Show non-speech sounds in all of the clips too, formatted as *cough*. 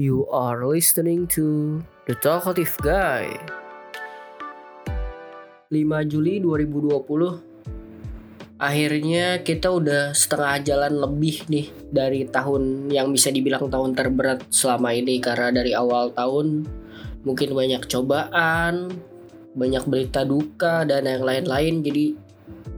You are listening to The Talkative Guy. 5 Juli 2020 Akhirnya kita udah setengah jalan lebih nih dari tahun yang bisa dibilang tahun terberat selama ini karena dari awal tahun mungkin banyak cobaan, banyak berita duka dan yang lain-lain jadi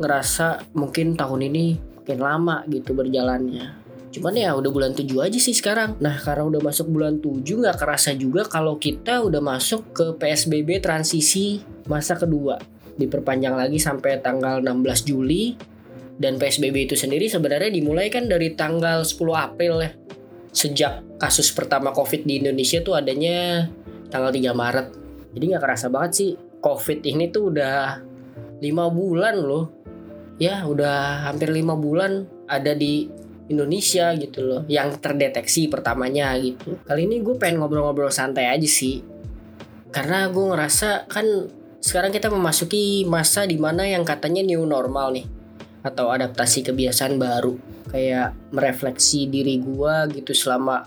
ngerasa mungkin tahun ini makin lama gitu berjalannya. Cuman ya udah bulan 7 aja sih sekarang. Nah karena udah masuk bulan 7 nggak kerasa juga kalau kita udah masuk ke PSBB transisi masa kedua. Diperpanjang lagi sampai tanggal 16 Juli. Dan PSBB itu sendiri sebenarnya dimulai kan dari tanggal 10 April ya. Sejak kasus pertama COVID di Indonesia tuh adanya tanggal 3 Maret. Jadi nggak kerasa banget sih COVID ini tuh udah 5 bulan loh. Ya udah hampir 5 bulan ada di Indonesia gitu loh yang terdeteksi pertamanya gitu. Kali ini gue pengen ngobrol-ngobrol santai aja sih. Karena gue ngerasa kan sekarang kita memasuki masa di mana yang katanya new normal nih atau adaptasi kebiasaan baru. Kayak merefleksi diri gue gitu selama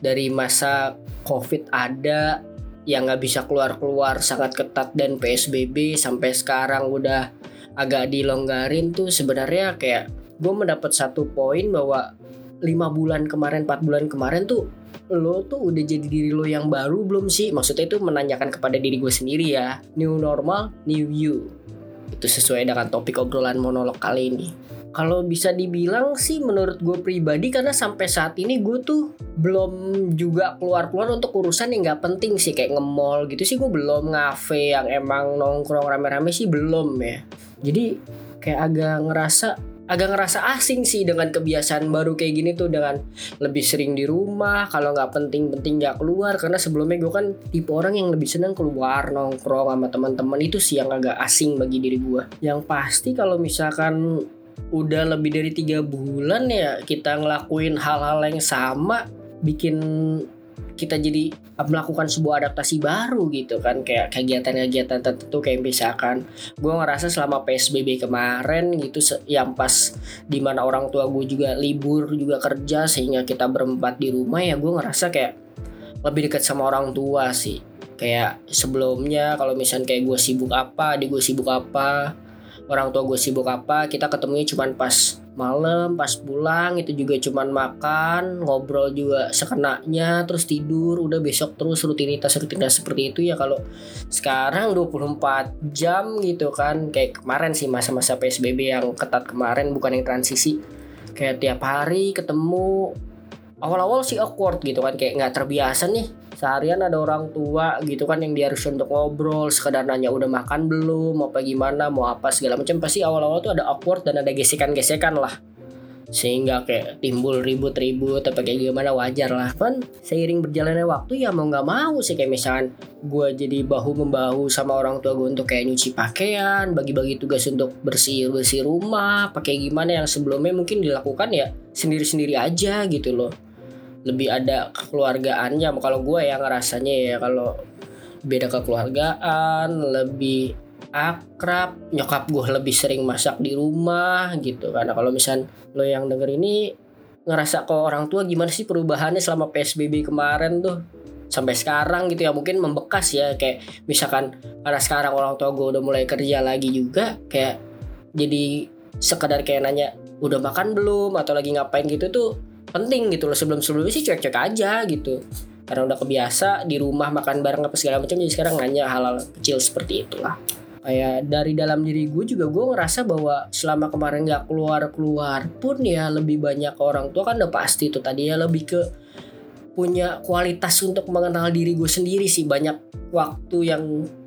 dari masa covid ada yang nggak bisa keluar-keluar sangat ketat dan PSBB sampai sekarang udah agak dilonggarin tuh sebenarnya kayak gue mendapat satu poin bahwa lima bulan kemarin, empat bulan kemarin tuh lo tuh udah jadi diri lo yang baru belum sih? Maksudnya itu menanyakan kepada diri gue sendiri ya. New normal, new you. Itu sesuai dengan topik obrolan monolog kali ini. Kalau bisa dibilang sih menurut gue pribadi karena sampai saat ini gue tuh belum juga keluar-keluar untuk urusan yang nggak penting sih kayak nge-mall gitu sih gue belum ngafe yang emang nongkrong rame-rame sih belum ya. Jadi kayak agak ngerasa agak ngerasa asing sih dengan kebiasaan baru kayak gini tuh dengan lebih sering di rumah kalau nggak penting-penting nggak keluar. Karena sebelumnya gue kan tipe orang yang lebih senang keluar nongkrong sama teman-teman. Itu sih yang agak asing bagi diri gue yang pasti kalau misalkan udah lebih dari tiga bulan ya kita ngelakuin hal-hal yang sama bikin kita jadi melakukan sebuah adaptasi baru gitu kan. Kayak kegiatan-kegiatan tertentu kayak misalkan gue ngerasa selama PSBB kemarin gitu yang pas di mana orang tua gue juga libur juga kerja sehingga kita berempat di rumah ya gue ngerasa kayak lebih dekat sama orang tua sih. Kayak sebelumnya kalau misalnya kayak gue sibuk apa di gue sibuk apa orang tua gue sibuk apa kita ketemunya cuman pas malam pas pulang itu juga cuman makan ngobrol juga sekenanya terus tidur udah besok terus rutinitas rutinitas seperti itu ya kalau sekarang 24 jam gitu kan. Kayak kemarin sih masa-masa PSBB yang ketat kemarin bukan yang transisi. Kayak tiap hari ketemu awal-awal sih awkward gitu kan kayak nggak terbiasa nih. Seharian ada orang tua gitu kan yang dia harus untuk ngobrol sekedar nanya udah makan belum mau apa gimana mau apa segala macam. Pasti awal-awal tuh ada awkward dan ada gesekan-gesekan lah. Sehingga kayak timbul ribut-ribut apa kayak gimana wajar lah. Kan seiring berjalannya waktu ya mau nggak mau sih kayak misalkan gue jadi bahu membahu sama orang tua gue untuk kayak nyuci pakaian bagi-bagi tugas untuk bersih bersih rumah pakai gimana yang sebelumnya mungkin dilakukan ya sendiri-sendiri aja gitu loh lebih ada kekeluargaannya kalau gue ya ngerasanya ya kalau beda kekeluargaan lebih akrab nyokap gue lebih sering masak di rumah gitu. Karena kalau misal lo yang denger ini ngerasa kok orang tua gimana sih perubahannya selama PSBB kemarin tuh? Sampai sekarang gitu ya mungkin membekas ya. Kayak misalkan karena sekarang orang tua gue udah mulai kerja lagi juga kayak jadi sekedar kayak nanya udah makan belum? Atau lagi ngapain gitu tuh penting gitu loh. Sebelum sebelumnya sih cuek-cuek aja gitu. Karena udah kebiasa di rumah makan bareng apa segala macam jadi sekarang nanya hal-hal kecil seperti itulah. Kayak dari dalam diri gue juga gue ngerasa bahwa selama kemarin nggak keluar keluar pun ya lebih banyak orang tua kan udah pasti itu tadi ya lebih ke punya kualitas untuk mengenal diri gue sendiri sih. Banyak waktu yang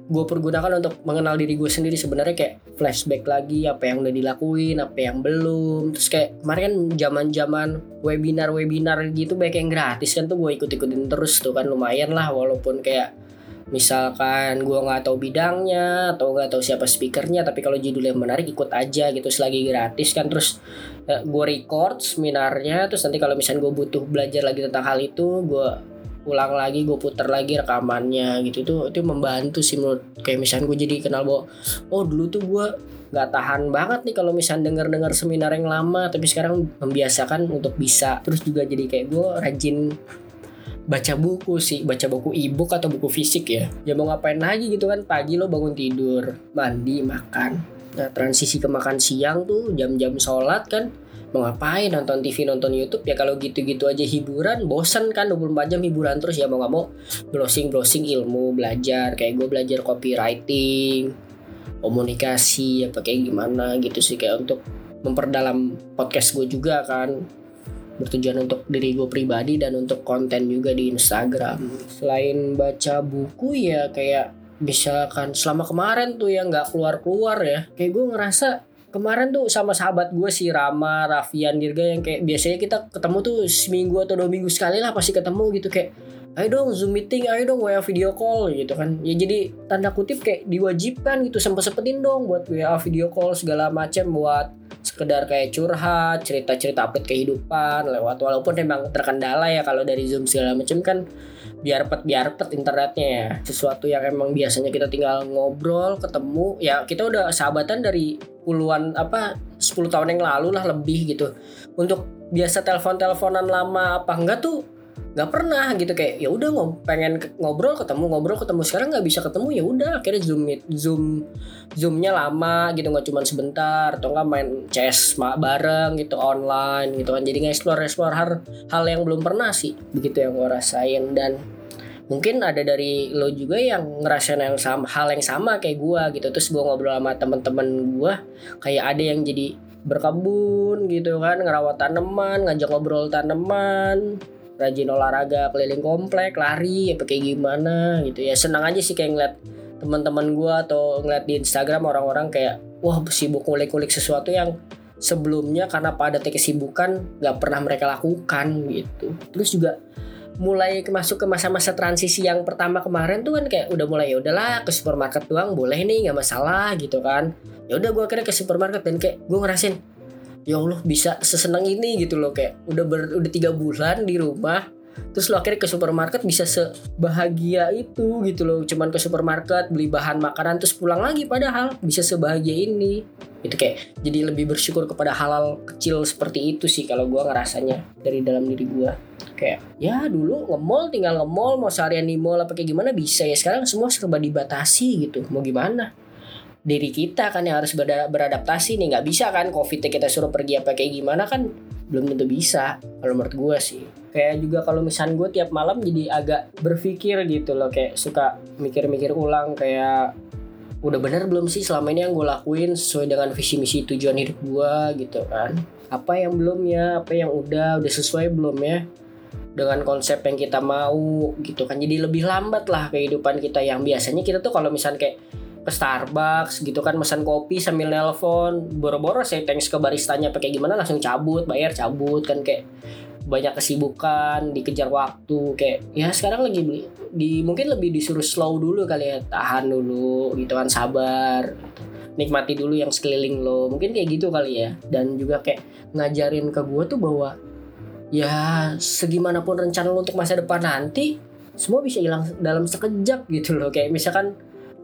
gue pergunakan untuk mengenal diri gue sendiri sebenarnya kayak flashback lagi apa yang udah dilakuin apa yang belum. Terus kayak kemarin kan zaman zaman webinar webinar gitu banyak yang gratis kan tuh gue ikut ikutin terus tuh kan lumayan lah. Walaupun kayak misalkan gue nggak tahu bidangnya atau nggak tahu siapa speakernya tapi kalau judulnya menarik ikut aja gitu selagi gratis kan. Terus uh, gue record seminarnya terus nanti kalau misalnya gue butuh belajar lagi tentang hal itu gue ulang lagi gue putar lagi rekamannya gitu. Itu itu membantu sih menurut kayak misalnya gue jadi kenal bahwa oh dulu tuh gue nggak tahan banget nih kalau misalnya denger dengar seminar yang lama. Tapi sekarang membiasakan untuk bisa. Terus juga jadi kayak gue rajin baca buku sih. Baca buku e-book atau buku fisik ya. Ya mau ngapain lagi gitu kan? Pagi lo bangun tidur mandi makan. Nah transisi ke makan siang tuh jam-jam sholat kan mau ngapain nonton TV nonton YouTube? Ya kalau gitu-gitu aja hiburan bosan kan 24 jam hiburan terus. Ya mau nggak mau browsing browsing ilmu belajar. Kayak gue belajar copywriting komunikasi apa kayak gimana gitu sih. Kayak untuk memperdalam podcast gue juga kan. Bertujuan untuk diri gue pribadi dan untuk konten juga di Instagram. Selain baca buku ya kayak misalkan selama kemarin tuh yang nggak keluar keluar ya, kayak gue ngerasa kemarin tuh sama sahabat gue si Rama, Raffian, Dirga yang kayak biasanya kita ketemu tuh seminggu atau dua minggu sekali lah pasti ketemu gitu kayak ayo dong zoom meeting ayo dong WA video call gitu kan. Ya jadi tanda kutip kayak diwajibkan gitu sempet sempetin dong buat WA video call segala macam buat sekedar kayak curhat cerita-cerita update kehidupan lewat walaupun memang terkendala ya kalau dari zoom segala macam kan biar pet biar pet internetnya ya. Sesuatu yang emang biasanya kita tinggal ngobrol ketemu ya kita udah sahabatan dari puluhan apa 10 tahun yang lalu lah lebih gitu. Untuk biasa telepon teleponan lama apa enggak tuh nggak pernah gitu kayak ya udah ngob pengen ngobrol ketemu ngobrol ketemu. Sekarang nggak bisa ketemu ya udah akhirnya zoom meet zoom zoomnya lama gitu nggak cuma sebentar atau nggak main CS bareng gitu online gitu kan. Jadi nggak explore explore hal hal yang belum pernah sih begitu yang gue rasain. Dan mungkin ada dari lo juga yang ngerasain yang sama hal yang sama kayak gue gitu. Terus gue ngobrol sama temen-temen gue kayak ada yang jadi berkebun gitu kan ngerawat tanaman ngajak ngobrol tanaman rajin olahraga keliling komplek lari apa kayak gimana gitu. Ya senang aja sih kayak ngeliat teman-teman gue atau ngeliat di Instagram orang-orang kayak wah sibuk ngulik-ngulik sesuatu yang sebelumnya karena pada kesibukan nggak pernah mereka lakukan gitu. Terus juga mulai masuk ke masa-masa transisi yang pertama kemarin tuh kan kayak udah mulai ya udahlah ke supermarket doang boleh nih nggak masalah gitu kan. Ya udah gue akhirnya ke supermarket dan kayak gue ngerasin ya Allah bisa sesenang ini gitu loh. Kayak udah ber, udah tiga bulan di rumah terus lo akhirnya ke supermarket bisa sebahagia itu gitu loh. Cuman ke supermarket beli bahan makanan terus pulang lagi padahal bisa sebahagia ini. Itu kayak jadi lebih bersyukur kepada halal kecil seperti itu sih kalau gue ngerasanya dari dalam diri gue kayak ya dulu nge-mall tinggal nge-mall mau seharian di mall apa kayak gimana bisa ya. Sekarang semua serba dibatasi gitu. Mau gimana diri kita kan yang harus beradaptasi nih. Nggak bisa kan covid kita suruh pergi apa kayak gimana kan belum tentu bisa kalau menurut gue sih. Kayak juga kalau misalnya gue tiap malam jadi agak berpikir gitu loh kayak suka mikir-mikir ulang kayak udah bener belum sih selama ini yang gue lakuin sesuai dengan visi misi tujuan hidup gue gitu kan. Apa yang belum ya apa yang udah udah sesuai belum ya dengan konsep yang kita mau gitu kan. Jadi lebih lambat lah kehidupan kita yang biasanya kita tuh kalau misalnya kayak Starbucks gitu kan pesan kopi sambil nelpon. Boro-boro saya thanks ke baristanya pakai gimana langsung cabut bayar cabut kan kayak banyak kesibukan dikejar waktu kayak ya sekarang lagi beli di mungkin lebih disuruh slow dulu kali ya tahan dulu gitu kan sabar nikmati dulu yang sekeliling lo mungkin kayak gitu kali ya. Dan juga kayak ngajarin ke gue tuh bahwa ya segimanapun rencana lo untuk masa depan nanti semua bisa hilang dalam sekejap gitu loh. Kayak misalkan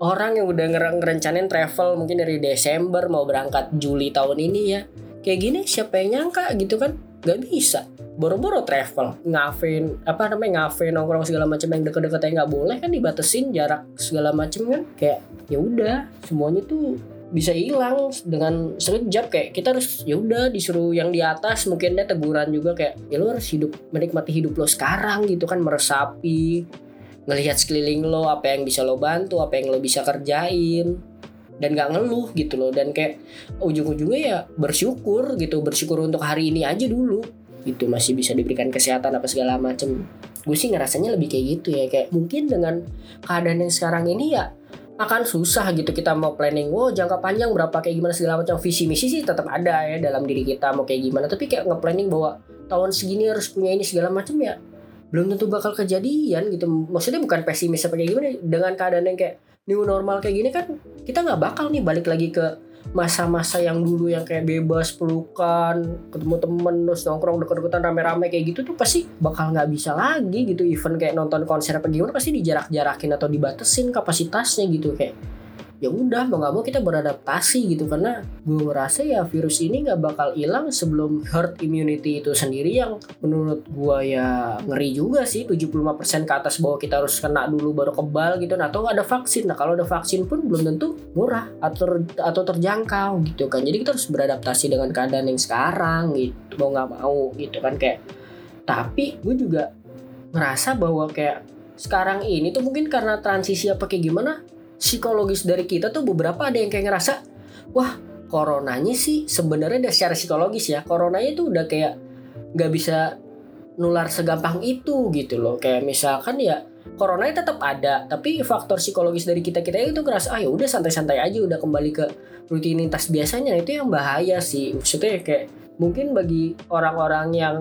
orang yang udah ngerencanain travel mungkin dari Desember mau berangkat Juli tahun ini ya. Kayak gini siapa yang nyangka gitu kan? Gak bisa. Boro-boro travel. Ngafin apa namanya ngafe nongkrong segala macam yang deket-deket aja nggak boleh kan dibatesin jarak segala macam kan. Kayak ya udah semuanya tuh bisa hilang dengan sekejap. Kayak kita harus ya udah disuruh yang di atas mungkin dia teguran juga kayak ya lu harus hidup menikmati hidup lo sekarang gitu kan meresapi ngelihat sekeliling lo apa yang bisa lo bantu apa yang lo bisa kerjain. Dan gak ngeluh gitu loh. Dan kayak ujung-ujungnya ya bersyukur gitu. Bersyukur untuk hari ini aja dulu gitu. Masih bisa diberikan kesehatan apa segala macem. Gue sih ngerasanya lebih kayak gitu ya. Kayak mungkin dengan keadaan yang sekarang ini ya akan susah gitu kita mau planning wow jangka panjang berapa kayak gimana segala macam. Visi misi sih tetap ada ya dalam diri kita mau kayak gimana. Tapi kayak nge-planning bahwa tahun segini harus punya ini segala macam ya belum tentu bakal kejadian gitu. Maksudnya bukan pesimis apa kayak gimana dengan keadaan yang kayak new normal kayak gini kan kita nggak bakal nih balik lagi ke masa-masa yang dulu yang kayak bebas pelukan ketemu temen terus nongkrong deket-deketan rame-rame kayak gitu tuh pasti bakal nggak bisa lagi gitu. Event kayak nonton konser apa gimana pasti dijarak-jarakin atau dibatesin kapasitasnya gitu kayak ya udah mau nggak mau kita beradaptasi gitu. Karena gue ngerasa ya virus ini nggak bakal hilang sebelum herd immunity itu sendiri yang menurut gue ya ngeri juga sih. 75% ke atas bahwa kita harus kena dulu baru kebal gitu. Nah atau ada vaksin. Nah kalau ada vaksin pun belum tentu murah atau atau terjangkau gitu kan. Jadi kita harus beradaptasi dengan keadaan yang sekarang gitu. Mau nggak mau gitu kan kayak. Tapi gue juga ngerasa bahwa kayak sekarang ini tuh mungkin karena transisi apa kayak gimana psikologis dari kita tuh beberapa ada yang kayak ngerasa wah coronanya sih sebenarnya dari secara psikologis ya coronanya tuh udah kayak nggak bisa nular segampang itu gitu loh. Kayak misalkan ya coronanya tetap ada tapi faktor psikologis dari kita kita itu ngerasa ah ya udah santai-santai aja udah kembali ke rutinitas biasanya. Itu yang bahaya sih. Maksudnya kayak mungkin bagi orang-orang yang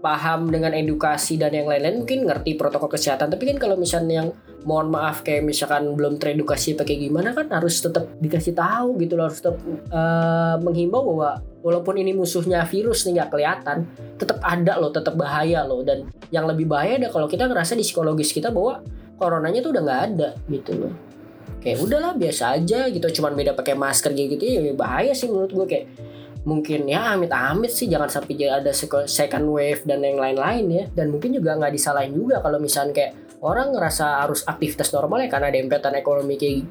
paham dengan edukasi dan yang lain-lain mungkin ngerti protokol kesehatan tapi kan kalau misalnya yang mohon maaf kayak misalkan belum teredukasi pakai gimana kan harus tetap dikasih tahu gitu loh harus tetap uh, menghimbau bahwa walaupun ini musuhnya virus nih nggak kelihatan tetap ada loh tetap bahaya loh. Dan yang lebih bahaya ada kalau kita ngerasa di psikologis kita bahwa coronanya tuh udah nggak ada gitu loh. Kayak udahlah biasa aja gitu cuman beda pakai masker gitu ya bahaya sih menurut gue kayak mungkin ya amit-amit sih jangan sampai ada second wave dan yang lain-lain ya. Dan mungkin juga nggak disalahin juga kalau misalnya kayak orang ngerasa harus aktivitas normal ya karena dempetan ekonomi kayak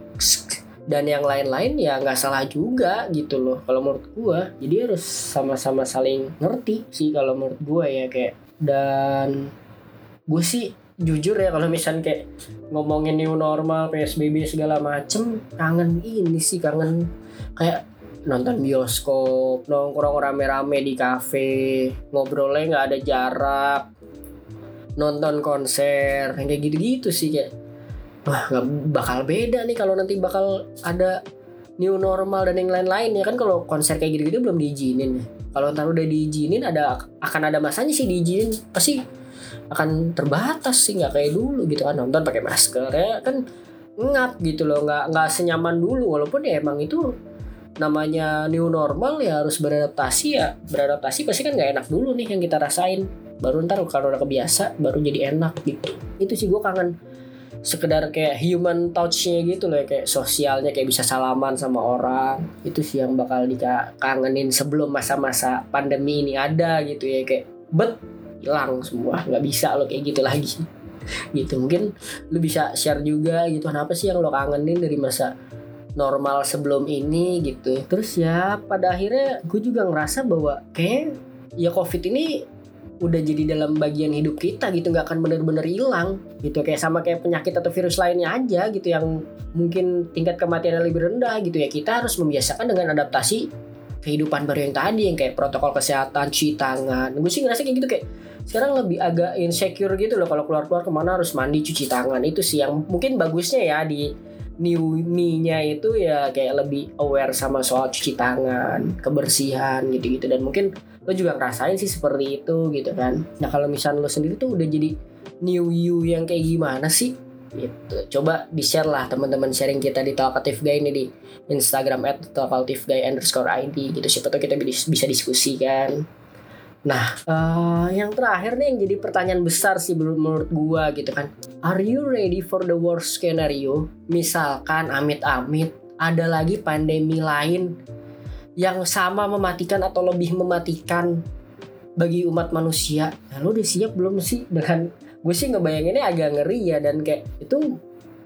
dan yang lain-lain ya nggak salah juga gitu loh kalau menurut gue jadi harus sama-sama saling ngerti sih kalau menurut gue ya kayak. Dan gue sih jujur ya kalau misalnya kayak ngomongin new normal psbb segala macem kangen ini sih kangen kayak nonton bioskop nongkrong rame-rame di kafe ngobrolnya nggak ada jarak nonton konser kayak gitu-gitu sih kayak wah nggak bakal beda nih kalau nanti bakal ada new normal dan yang lain-lain. Ya kan kalau konser kayak gitu-gitu belum diizinin ya. Kalau ntar udah diizinin ada akan ada masanya sih diizinin. Pasti akan terbatas sih nggak kayak dulu gitu. Kan nonton pakai masker ya kan ngap gitu loh. Nggak nggak senyaman dulu. Walaupun ya emang itu namanya new normal ya harus beradaptasi ya. Beradaptasi pasti kan nggak enak dulu nih yang kita rasain baru ntar kalau udah kebiasa baru jadi enak gitu. Itu sih gue kangen. Sekedar kayak human touchnya gitu loh kayak sosialnya kayak bisa salaman sama orang. Itu sih yang bakal dikangenin sebelum masa-masa pandemi ini ada gitu ya kayak bet hilang semua. Nggak bisa lo kayak gitu lagi. *laughs* Gitu mungkin lu bisa share juga gitu kenapa sih yang lo kangenin dari masa normal sebelum ini gitu. Terus ya pada akhirnya gue juga ngerasa bahwa kayak ya covid ini udah jadi dalam bagian hidup kita gitu nggak akan bener-bener hilang gitu. Kayak sama kayak penyakit atau virus lainnya aja gitu yang mungkin tingkat kematiannya lebih rendah gitu ya. Kita harus membiasakan dengan adaptasi kehidupan baru yang tadi yang kayak protokol kesehatan cuci tangan. Gue sih ngerasa kayak gitu kayak sekarang lebih agak insecure gitu loh kalau keluar-keluar ke mana harus mandi cuci tangan. Itu sih yang mungkin bagusnya ya di new me-nya itu ya kayak lebih aware sama soal cuci tangan, kebersihan gitu-gitu. Dan mungkin lo juga ngerasain sih seperti itu gitu kan. Nah kalau misalnya lo sendiri tuh udah jadi new you yang kayak gimana sih? Gitu. Coba di share lah teman-teman sharing kita di Talkative Guy ini di Instagram at Talkative Guy underscore ID gitu. Siapa tuh kita bisa diskusi kan. Nah, uh, yang terakhir nih yang jadi pertanyaan besar sih menurut gua gitu kan. Are you ready for the worst scenario? Misalkan amit-amit ada lagi pandemi lain yang sama mematikan atau lebih mematikan bagi umat manusia. Nah, lo udah siap belum sih? Dengan gue sih ngebayanginnya agak ngeri ya dan kayak itu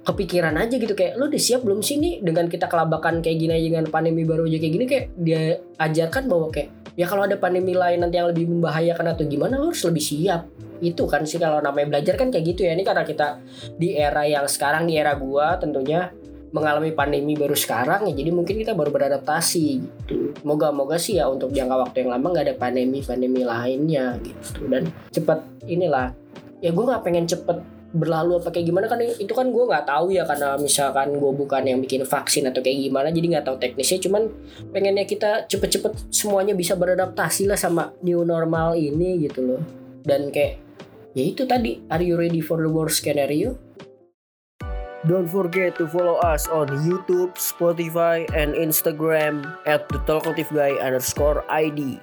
kepikiran aja gitu. Kayak lo udah siap belum sih nih dengan kita kelabakan kayak gini dengan pandemi baru aja kayak gini? Kayak dia ajarkan bahwa kayak ya kalau ada pandemi lain nanti yang lebih membahayakan atau gimana lo harus lebih siap. Itu kan sih kalau namanya belajar kan kayak gitu ya. Ini karena kita di era yang sekarang di era gua tentunya mengalami pandemi baru sekarang ya jadi mungkin kita baru beradaptasi gitu. Moga-moga sih ya untuk jangka waktu yang lama nggak ada pandemi pandemi lainnya gitu. Dan cepat inilah ya gue nggak pengen cepet berlalu apa kayak gimana kan itu kan gue nggak tahu ya karena misalkan gue bukan yang bikin vaksin atau kayak gimana jadi nggak tahu teknisnya. Cuman pengennya kita cepet-cepet semuanya bisa beradaptasi lah sama new normal ini gitu loh. Dan kayak ya itu tadi are you ready for the worst scenario Don't forget to follow us on YouTube, Spotify, and Instagram at the Talkative Guy underscore ID.